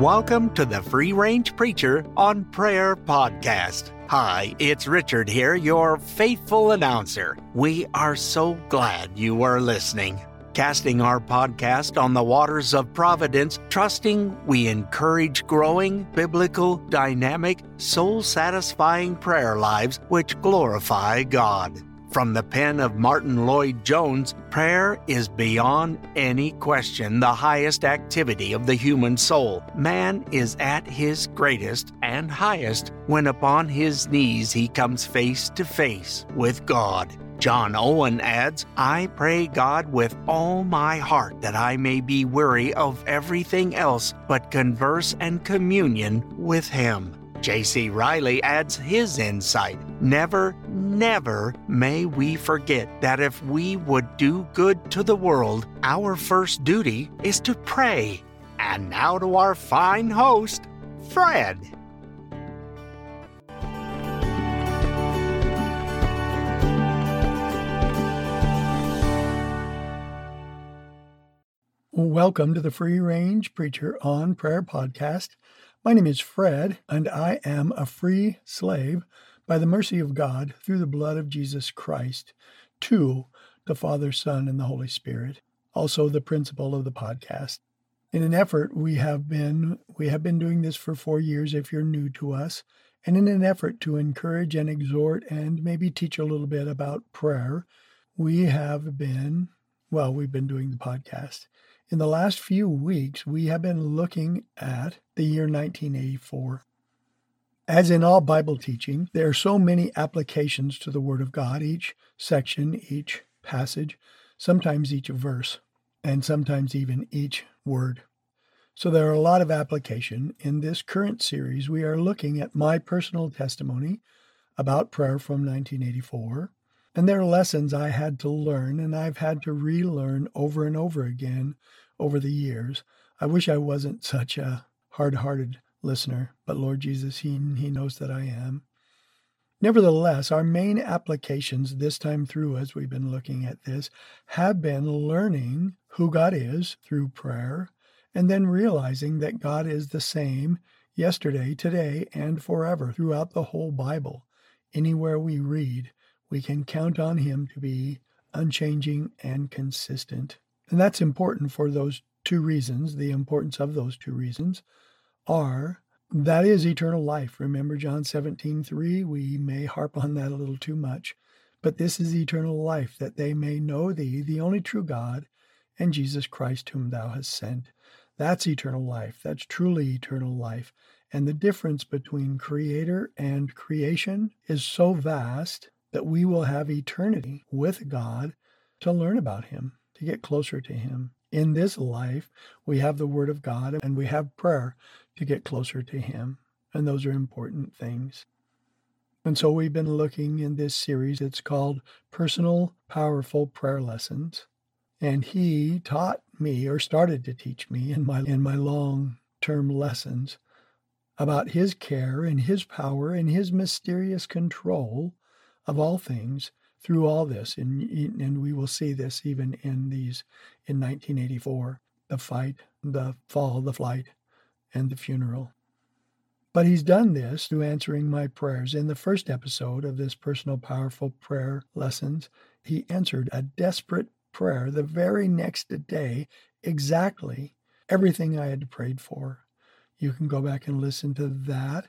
Welcome to the Free Range Preacher on Prayer podcast. Hi, it's Richard here, your faithful announcer. We are so glad you are listening. Casting our podcast on the waters of providence, trusting we encourage growing, biblical, dynamic, soul satisfying prayer lives which glorify God. From the pen of Martyn Lloyd-Jones, prayer is beyond any question the highest activity of the human soul. Man is at his greatest and highest when upon his knees he comes face to face with God. John Owen adds, I pray God with all my heart that I may be weary of everything else but converse and communion with Him. J.C. Ryle adds his insight. Never, never may we forget that if we would do good to the world, our first duty is to pray. And now to our fine host, Fred. Welcome to the Free Range Preacher on Prayer podcast. My name is Fred, and I am a free slave by the mercy of God through the blood of Jesus Christ to the Father, Son, and the Holy Spirit. Also, the principal of the podcast. In an effort, we have been we have been doing this for four years. If you're new to us, and in an effort to encourage and exhort and maybe teach a little bit about prayer, we have been well, we've been doing the podcast. In the last few weeks, we have been looking at the year 1984. As in all Bible teaching, there are so many applications to the Word of God, each section, each passage, sometimes each verse, and sometimes even each word. So there are a lot of application. In this current series, we are looking at my personal testimony about prayer from 1984. And there are lessons I had to learn and I've had to relearn over and over again over the years. I wish I wasn't such a hard hearted listener, but Lord Jesus, he, he knows that I am. Nevertheless, our main applications this time through, as we've been looking at this, have been learning who God is through prayer, and then realizing that God is the same yesterday, today, and forever throughout the whole Bible. Anywhere we read, we can count on Him to be unchanging and consistent. And that's important for those two reasons. The importance of those two reasons are that is eternal life. Remember John 17, 3? We may harp on that a little too much, but this is eternal life, that they may know thee, the only true God, and Jesus Christ, whom thou hast sent. That's eternal life. That's truly eternal life. And the difference between creator and creation is so vast that we will have eternity with God to learn about Him to get closer to Him. In this life, we have the Word of God and we have prayer to get closer to Him. And those are important things. And so we've been looking in this series. It's called Personal Powerful Prayer Lessons. And he taught me or started to teach me in my in my long-term lessons about his care and his power and his mysterious control of all things through all this, and, and we will see this even in these in 1984 the fight, the fall, the flight, and the funeral. But he's done this through answering my prayers. In the first episode of this personal, powerful prayer lessons, he answered a desperate prayer the very next day, exactly everything I had prayed for. You can go back and listen to that.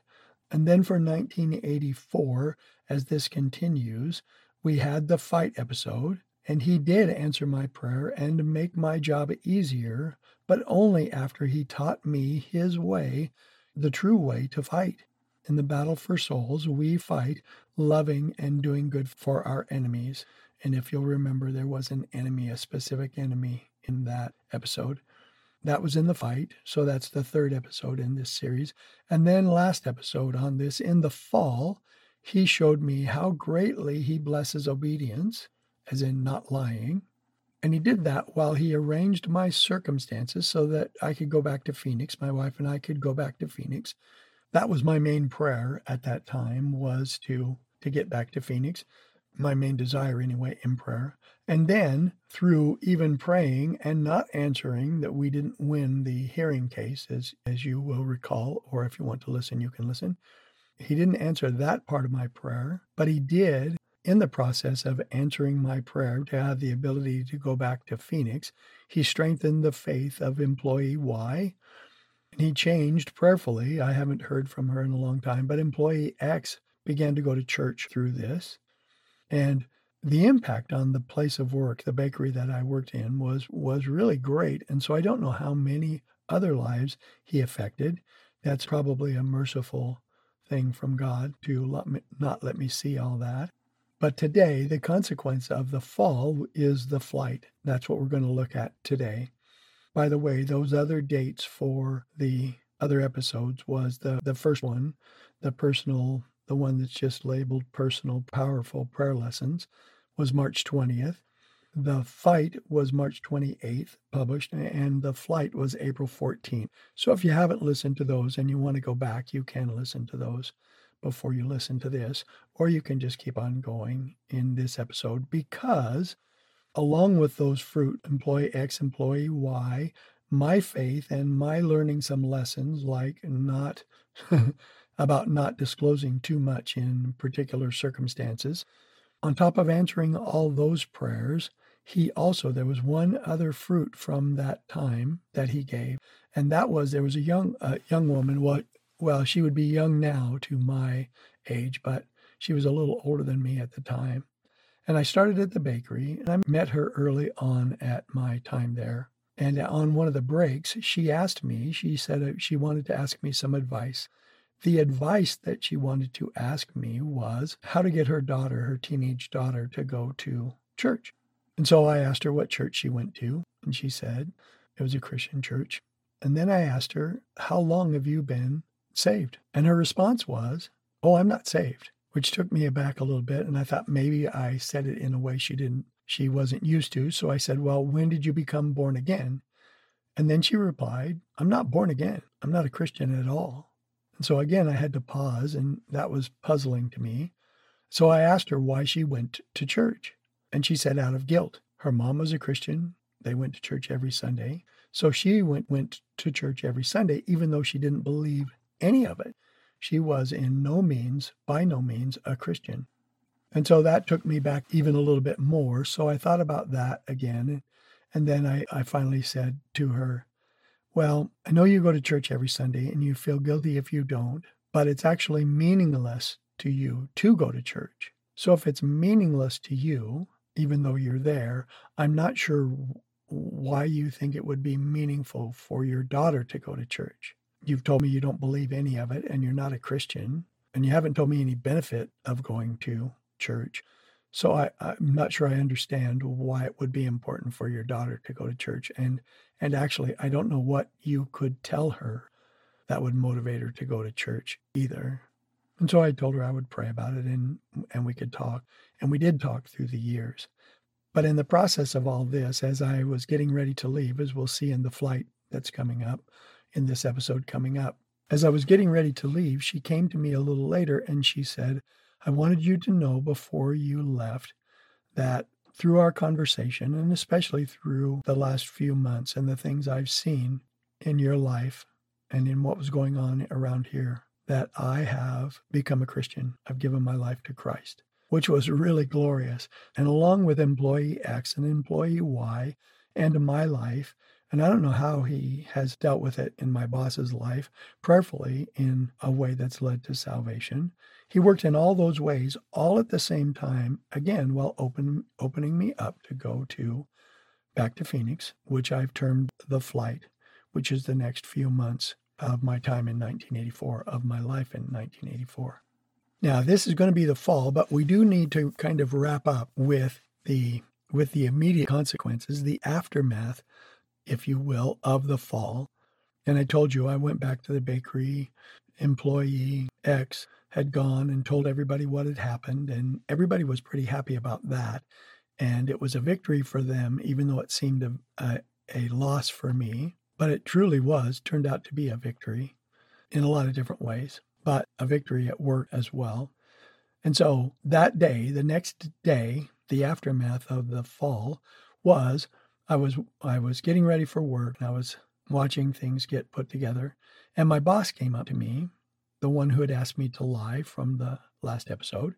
And then for 1984, as this continues, we had the fight episode, and he did answer my prayer and make my job easier, but only after he taught me his way, the true way to fight. In the battle for souls, we fight loving and doing good for our enemies. And if you'll remember, there was an enemy, a specific enemy in that episode. That was in the fight. So that's the third episode in this series. And then last episode on this in the fall, he showed me how greatly he blesses obedience, as in not lying. And he did that while he arranged my circumstances so that I could go back to Phoenix. My wife and I could go back to Phoenix. That was my main prayer at that time was to to get back to Phoenix. my main desire anyway, in prayer. And then through even praying and not answering that we didn't win the hearing case, as, as you will recall, or if you want to listen, you can listen. He didn't answer that part of my prayer, but he did in the process of answering my prayer to have the ability to go back to Phoenix. He strengthened the faith of employee Y. And he changed prayerfully. I haven't heard from her in a long time, but employee X began to go to church through this. And the impact on the place of work, the bakery that I worked in, was was really great. And so I don't know how many other lives he affected. That's probably a merciful thing from God to let me, not let me see all that. But today, the consequence of the fall is the flight. That's what we're going to look at today. By the way, those other dates for the other episodes was the, the first one, the personal, the one that's just labeled personal, powerful prayer lessons, was March 20th. The fight was March 28th, published, and the flight was April 14th. So if you haven't listened to those and you want to go back, you can listen to those before you listen to this, or you can just keep on going in this episode because, along with those fruit, employee X, employee Y, my faith and my learning some lessons like not about not disclosing too much in particular circumstances. On top of answering all those prayers, he also there was one other fruit from that time that he gave and that was there was a young a young woman what well, she would be young now to my age, but she was a little older than me at the time. And I started at the bakery and I met her early on at my time there. And on one of the breaks, she asked me, she said she wanted to ask me some advice. The advice that she wanted to ask me was how to get her daughter, her teenage daughter, to go to church. And so I asked her what church she went to. And she said it was a Christian church. And then I asked her, How long have you been saved? And her response was, Oh, I'm not saved, which took me aback a little bit. And I thought maybe I said it in a way she didn't, she wasn't used to. So I said, Well, when did you become born again? And then she replied, I'm not born again. I'm not a Christian at all. And so again, I had to pause, and that was puzzling to me. So I asked her why she went to church. And she said, out of guilt. Her mom was a Christian. They went to church every Sunday. So she went, went to church every Sunday, even though she didn't believe any of it. She was in no means, by no means, a Christian. And so that took me back even a little bit more. So I thought about that again. And then I, I finally said to her, Well, I know you go to church every Sunday and you feel guilty if you don't, but it's actually meaningless to you to go to church. So if it's meaningless to you, even though you're there, I'm not sure why you think it would be meaningful for your daughter to go to church. You've told me you don't believe any of it and you're not a Christian, and you haven't told me any benefit of going to church. So I, I'm not sure I understand why it would be important for your daughter to go to church. And and actually I don't know what you could tell her that would motivate her to go to church either. And so I told her I would pray about it and and we could talk. And we did talk through the years. But in the process of all this, as I was getting ready to leave, as we'll see in the flight that's coming up, in this episode coming up. As I was getting ready to leave, she came to me a little later and she said, I wanted you to know before you left that through our conversation, and especially through the last few months and the things I've seen in your life and in what was going on around here, that I have become a Christian. I've given my life to Christ, which was really glorious. And along with employee X and employee Y and my life, and I don't know how he has dealt with it in my boss's life, prayerfully in a way that's led to salvation. He worked in all those ways, all at the same time, again, while open, opening me up to go to back to Phoenix, which I've termed the flight, which is the next few months of my time in 1984, of my life in 1984. Now, this is going to be the fall, but we do need to kind of wrap up with the with the immediate consequences, the aftermath if you will, of the fall. And I told you I went back to the bakery. Employee X had gone and told everybody what had happened, and everybody was pretty happy about that. And it was a victory for them, even though it seemed a, a, a loss for me. But it truly was, turned out to be a victory in a lot of different ways, but a victory at work as well. And so that day, the next day, the aftermath of the fall was I was I was getting ready for work and I was watching things get put together and my boss came up to me, the one who had asked me to lie from the last episode,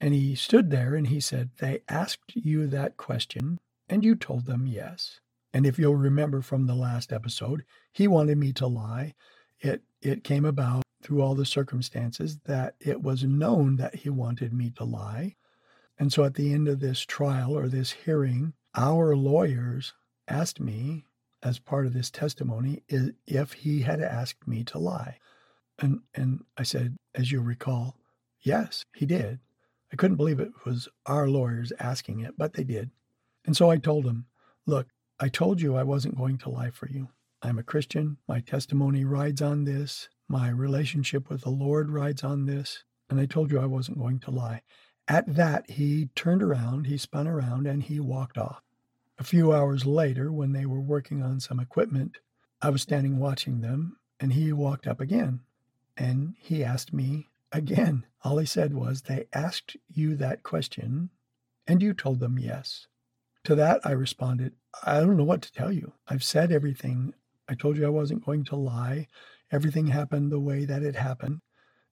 and he stood there and he said, "They asked you that question and you told them yes." And if you'll remember from the last episode, he wanted me to lie. It it came about through all the circumstances that it was known that he wanted me to lie. And so at the end of this trial or this hearing, our lawyers asked me, as part of this testimony, if he had asked me to lie. And, and I said, as you recall, yes, he did. I couldn't believe it was our lawyers asking it, but they did. And so I told him, look, I told you I wasn't going to lie for you. I'm a Christian. My testimony rides on this. My relationship with the Lord rides on this. And I told you I wasn't going to lie. At that, he turned around, he spun around, and he walked off. A few hours later, when they were working on some equipment, I was standing watching them, and he walked up again. And he asked me again. All he said was, They asked you that question, and you told them yes. To that, I responded, I don't know what to tell you. I've said everything. I told you I wasn't going to lie. Everything happened the way that it happened.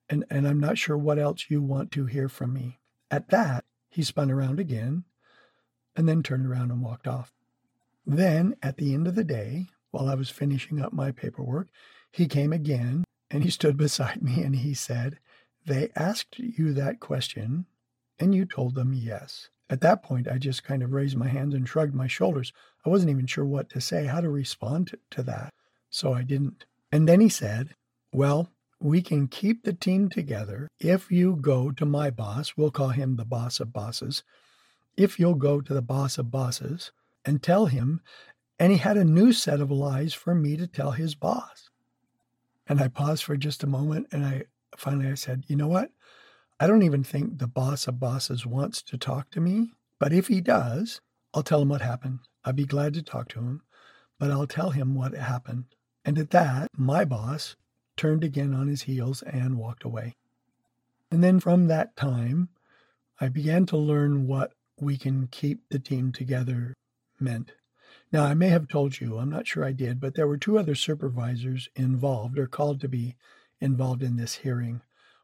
And, and I'm not sure what else you want to hear from me. At that, he spun around again and then turned around and walked off. Then, at the end of the day, while I was finishing up my paperwork, he came again and he stood beside me and he said, They asked you that question and you told them yes. At that point, I just kind of raised my hands and shrugged my shoulders. I wasn't even sure what to say, how to respond to, that. So I didn't. And then he said, Well, we can keep the team together if you go to my boss. We'll call him the boss of bosses. If you'll go to the boss of bosses and tell him, and he had a new set of lies for me to tell his boss. And I paused for just a moment and I finally I said, you know what? I don't even think the boss of bosses wants to talk to me, but if he does, I'll tell him what happened. I'd be glad to talk to him, but I'll tell him what happened. And at that, my boss turned again on his heels and walked away. And then from that time, I began to learn what we can keep the team together meant. Now, I may have told you, I'm not sure I did, but there were two other supervisors involved or called to be involved in this hearing.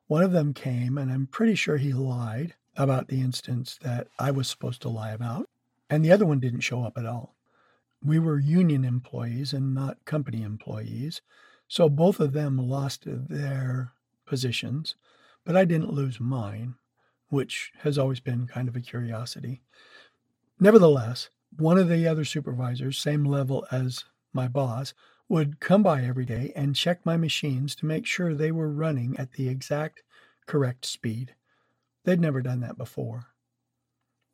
One of them came, and I'm pretty sure he lied about the instance that I was supposed to lie about, and the other one didn't show up at all. We were union employees and not company employees. So both of them lost their positions, but I didn't lose mine, which has always been kind of a curiosity. Nevertheless, one of the other supervisors, same level as my boss, would come by every day and check my machines to make sure they were running at the exact correct speed. They'd never done that before.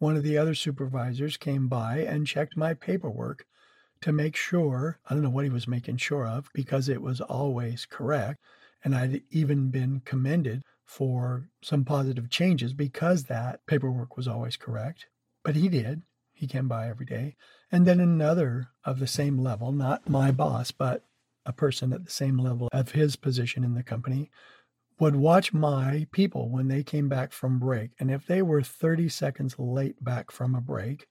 One of the other supervisors came by and checked my paperwork to make sure, I don't know what he was making sure of, because it was always correct. And I'd even been commended for some positive changes because that paperwork was always correct. But he did. He came by every day. And then another of the same level, not my boss, but a person at the same level of his position in the company, would watch my people when they came back from break. And if they were 30 seconds late back from a break,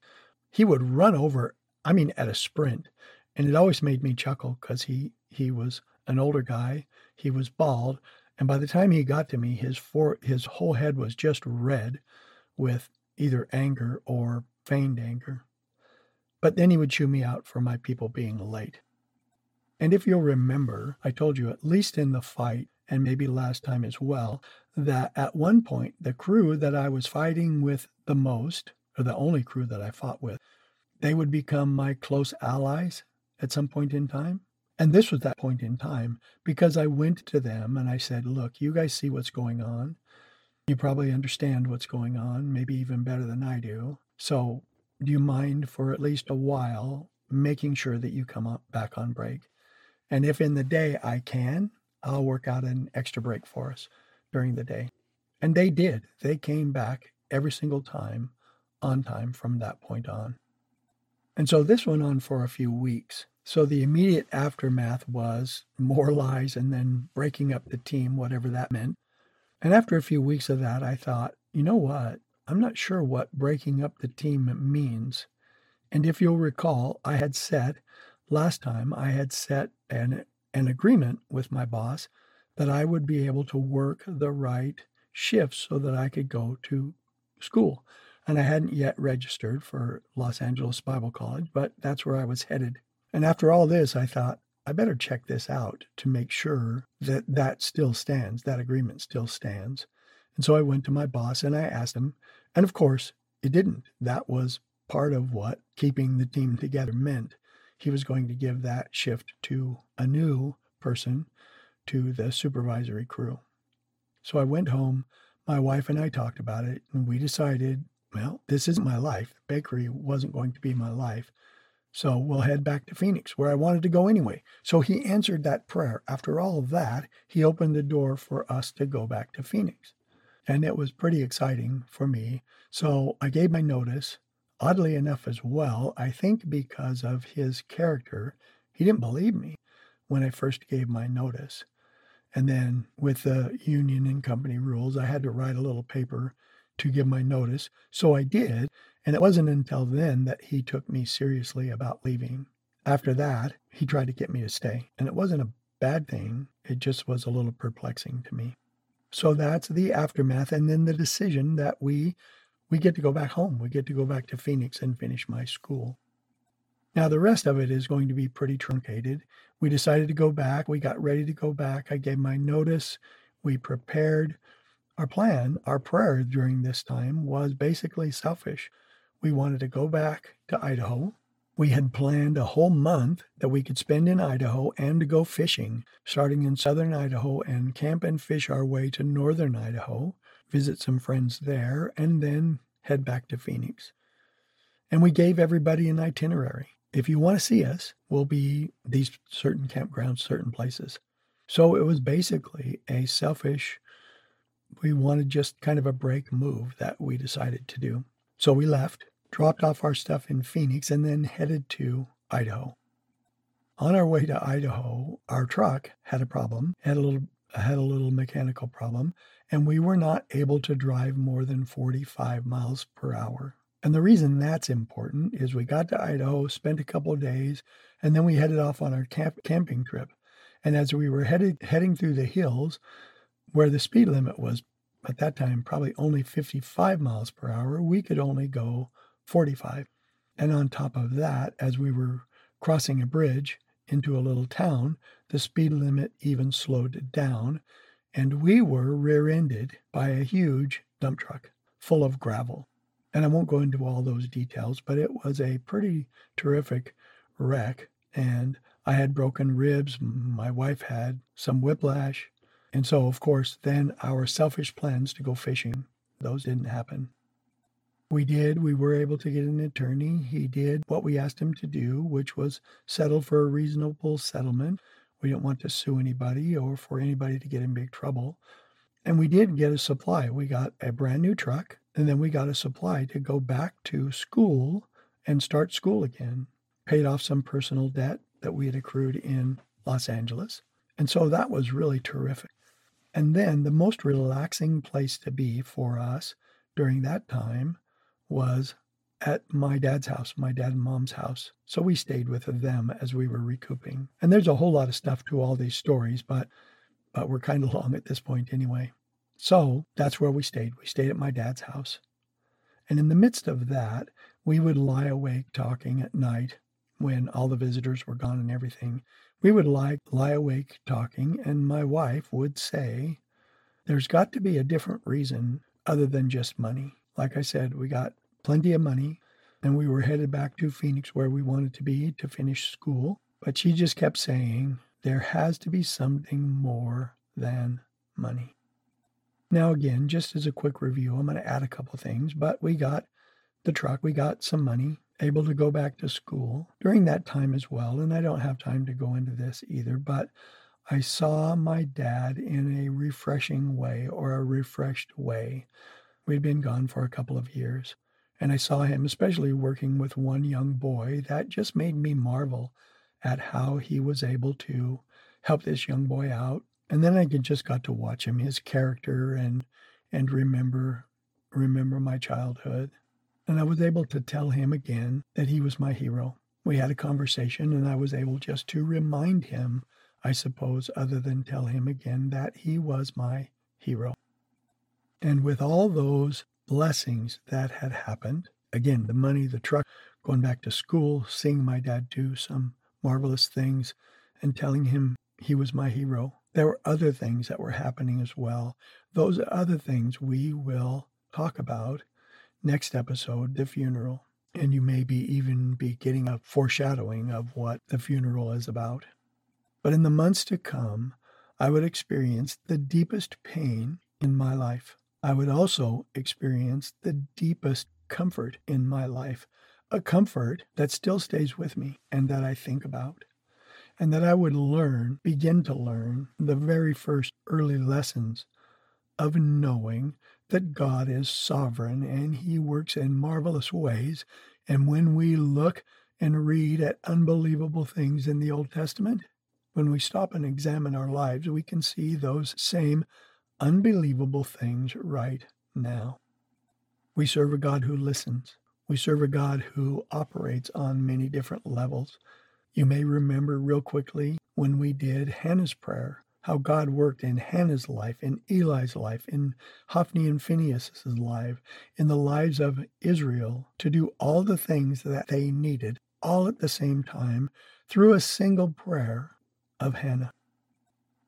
he would run over I mean, at a sprint. And it always made me chuckle because he, he was an older guy. He was bald. And by the time he got to me, his, for, his whole head was just red with either anger or feigned anger. But then he would chew me out for my people being late. And if you'll remember, I told you, at least in the fight, and maybe last time as well, that at one point, the crew that I was fighting with the most, or the only crew that I fought with, they would become my close allies at some point in time. And this was that point in time because I went to them and I said, Look, you guys see what's going on. You probably understand what's going on, maybe even better than I do. So, do you mind for at least a while making sure that you come up back on break? And if in the day I can, I'll work out an extra break for us during the day. And they did. They came back every single time on time from that point on. And so this went on for a few weeks. So the immediate aftermath was more lies and then breaking up the team, whatever that meant. And after a few weeks of that, I thought, you know what? I'm not sure what breaking up the team means. And if you'll recall, I had set last time, I had set an, an agreement with my boss that I would be able to work the right shifts so that I could go to school. And I hadn't yet registered for Los Angeles Bible College, but that's where I was headed. And after all this, I thought, I better check this out to make sure that that still stands, that agreement still stands. And so I went to my boss and I asked him, and of course, it didn't. That was part of what keeping the team together meant. He was going to give that shift to a new person, to the supervisory crew. So I went home. My wife and I talked about it, and we decided, well, this isn't my life. The bakery wasn't going to be my life. So we'll head back to Phoenix, where I wanted to go anyway. So he answered that prayer. After all of that, he opened the door for us to go back to Phoenix. And it was pretty exciting for me. So I gave my notice. Oddly enough, as well, I think because of his character, he didn't believe me when I first gave my notice. And then with the union and company rules, I had to write a little paper to give my notice. So I did. And it wasn't until then that he took me seriously about leaving. After that, he tried to get me to stay. And it wasn't a bad thing, it just was a little perplexing to me. So that's the aftermath. And then the decision that we we get to go back home. We get to go back to Phoenix and finish my school. Now, the rest of it is going to be pretty truncated. We decided to go back. We got ready to go back. I gave my notice. We prepared. Our plan, our prayer during this time was basically selfish. We wanted to go back to Idaho. We had planned a whole month that we could spend in Idaho and to go fishing, starting in southern Idaho and camp and fish our way to northern Idaho, visit some friends there, and then head back to Phoenix. And we gave everybody an itinerary if you want to see us, we'll be these certain campgrounds, certain places. So it was basically a selfish, we wanted just kind of a break move that we decided to do. So we left, dropped off our stuff in Phoenix, and then headed to Idaho. On our way to Idaho, our truck had a problem, had a little had a little mechanical problem, and we were not able to drive more than 45 miles per hour and the reason that's important is we got to Idaho, spent a couple of days, and then we headed off on our camp, camping trip. And as we were headed heading through the hills, where the speed limit was at that time probably only 55 miles per hour, we could only go 45. And on top of that, as we were crossing a bridge into a little town, the speed limit even slowed down, and we were rear ended by a huge dump truck full of gravel. And I won't go into all those details, but it was a pretty terrific wreck. And I had broken ribs. My wife had some whiplash. And so, of course, then our selfish plans to go fishing, those didn't happen. We did. We were able to get an attorney. He did what we asked him to do, which was settle for a reasonable settlement. We didn't want to sue anybody or for anybody to get in big trouble. And we did get a supply. We got a brand new truck and then we got a supply to go back to school and start school again. Paid off some personal debt that we had accrued in Los Angeles. And so that was really terrific. And then the most relaxing place to be for us during that time was at my dad's house, my dad and mom's house. So we stayed with them as we were recouping. And there's a whole lot of stuff to all these stories, but but we're kind of long at this point anyway. So that's where we stayed. We stayed at my dad's house. And in the midst of that, we would lie awake talking at night when all the visitors were gone and everything. We would lie, lie awake talking, and my wife would say, There's got to be a different reason other than just money. Like I said, we got plenty of money, and we were headed back to Phoenix where we wanted to be to finish school. But she just kept saying, There has to be something more than money. Now, again, just as a quick review, I'm going to add a couple things, but we got the truck, we got some money, able to go back to school during that time as well. And I don't have time to go into this either, but I saw my dad in a refreshing way or a refreshed way. We'd been gone for a couple of years, and I saw him, especially working with one young boy, that just made me marvel at how he was able to help this young boy out And then I just got to watch him, his character, and and remember remember my childhood. And I was able to tell him again that he was my hero. We had a conversation, and I was able just to remind him, I suppose, other than tell him again that he was my hero. And with all those blessings that had happened, again, the money, the truck, going back to school, seeing my dad do some marvelous things, and telling him he was my hero. There were other things that were happening as well. Those other things we will talk about next episode, the funeral. And you may be even be getting a foreshadowing of what the funeral is about. But in the months to come, I would experience the deepest pain in my life. I would also experience the deepest comfort in my life, a comfort that still stays with me and that I think about. And that I would learn, begin to learn, the very first early lessons of knowing that God is sovereign and He works in marvelous ways. And when we look and read at unbelievable things in the Old Testament, when we stop and examine our lives, we can see those same unbelievable things right now. We serve a God who listens. We serve a God who operates on many different levels. You may remember real quickly when we did Hannah's prayer how God worked in Hannah's life, in Eli's life, in Hophni and Phinehas's life, in the lives of Israel to do all the things that they needed all at the same time through a single prayer of Hannah.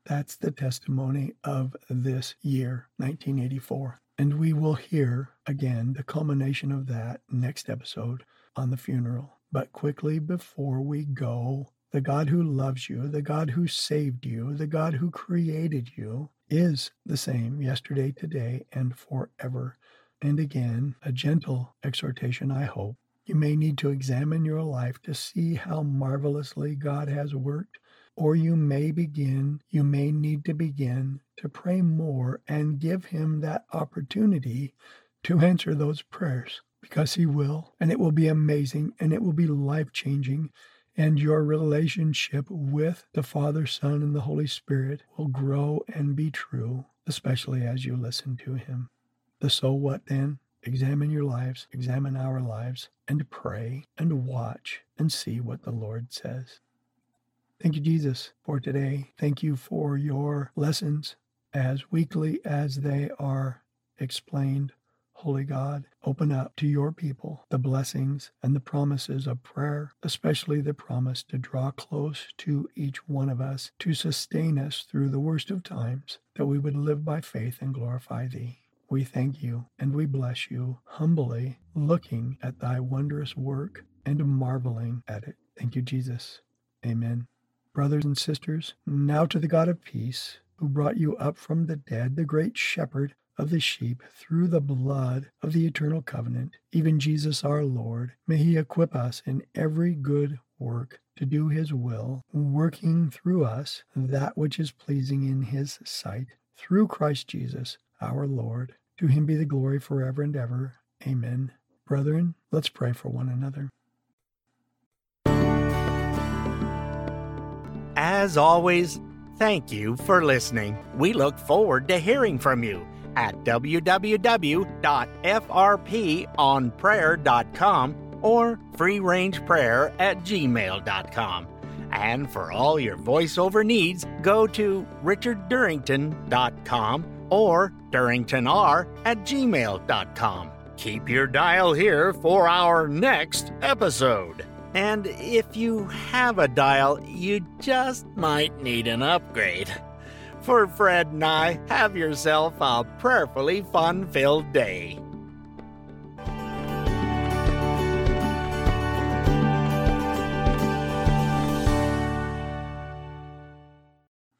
That's the testimony of this year, 1984. And we will hear again the culmination of that next episode on the funeral. But quickly before we go, the God who loves you, the God who saved you, the God who created you is the same yesterday, today, and forever. And again, a gentle exhortation, I hope. You may need to examine your life to see how marvelously God has worked, or you may begin, you may need to begin to pray more and give Him that opportunity to answer those prayers because He will, and it will be amazing and it will be life changing and your relationship with the Father, Son, and the Holy Spirit will grow and be true, especially as you listen to Him. The so what then? Examine your lives, examine our lives, and pray and watch and see what the Lord says. Thank you, Jesus, for today. Thank you for your lessons as weakly as they are explained Holy God, open up to your people the blessings and the promises of prayer, especially the promise to draw close to each one of us, to sustain us through the worst of times, that we would live by faith and glorify Thee. We thank you and we bless you humbly, looking at Thy wondrous work and marveling at it. Thank you, Jesus. Amen. Brothers and sisters, now to the God of peace, who brought you up from the dead, the great shepherd of the sheep through the blood of the eternal covenant, even Jesus our Lord. May he equip us in every good work to do his will, working through us that which is pleasing in his sight, through Christ Jesus our Lord. To him be the glory forever and ever. Amen. Brethren, let's pray for one another. As always, thank you for listening. We look forward to hearing from you at www.frponprayer.com or freerangeprayer at gmail.com. And for all your voiceover needs, go to richarddurrington.com or durringtonr at gmail.com. Keep your dial here for our next episode. And if you have a dial, you just might need an upgrade. For Fred and I, have yourself a prayerfully fun filled day.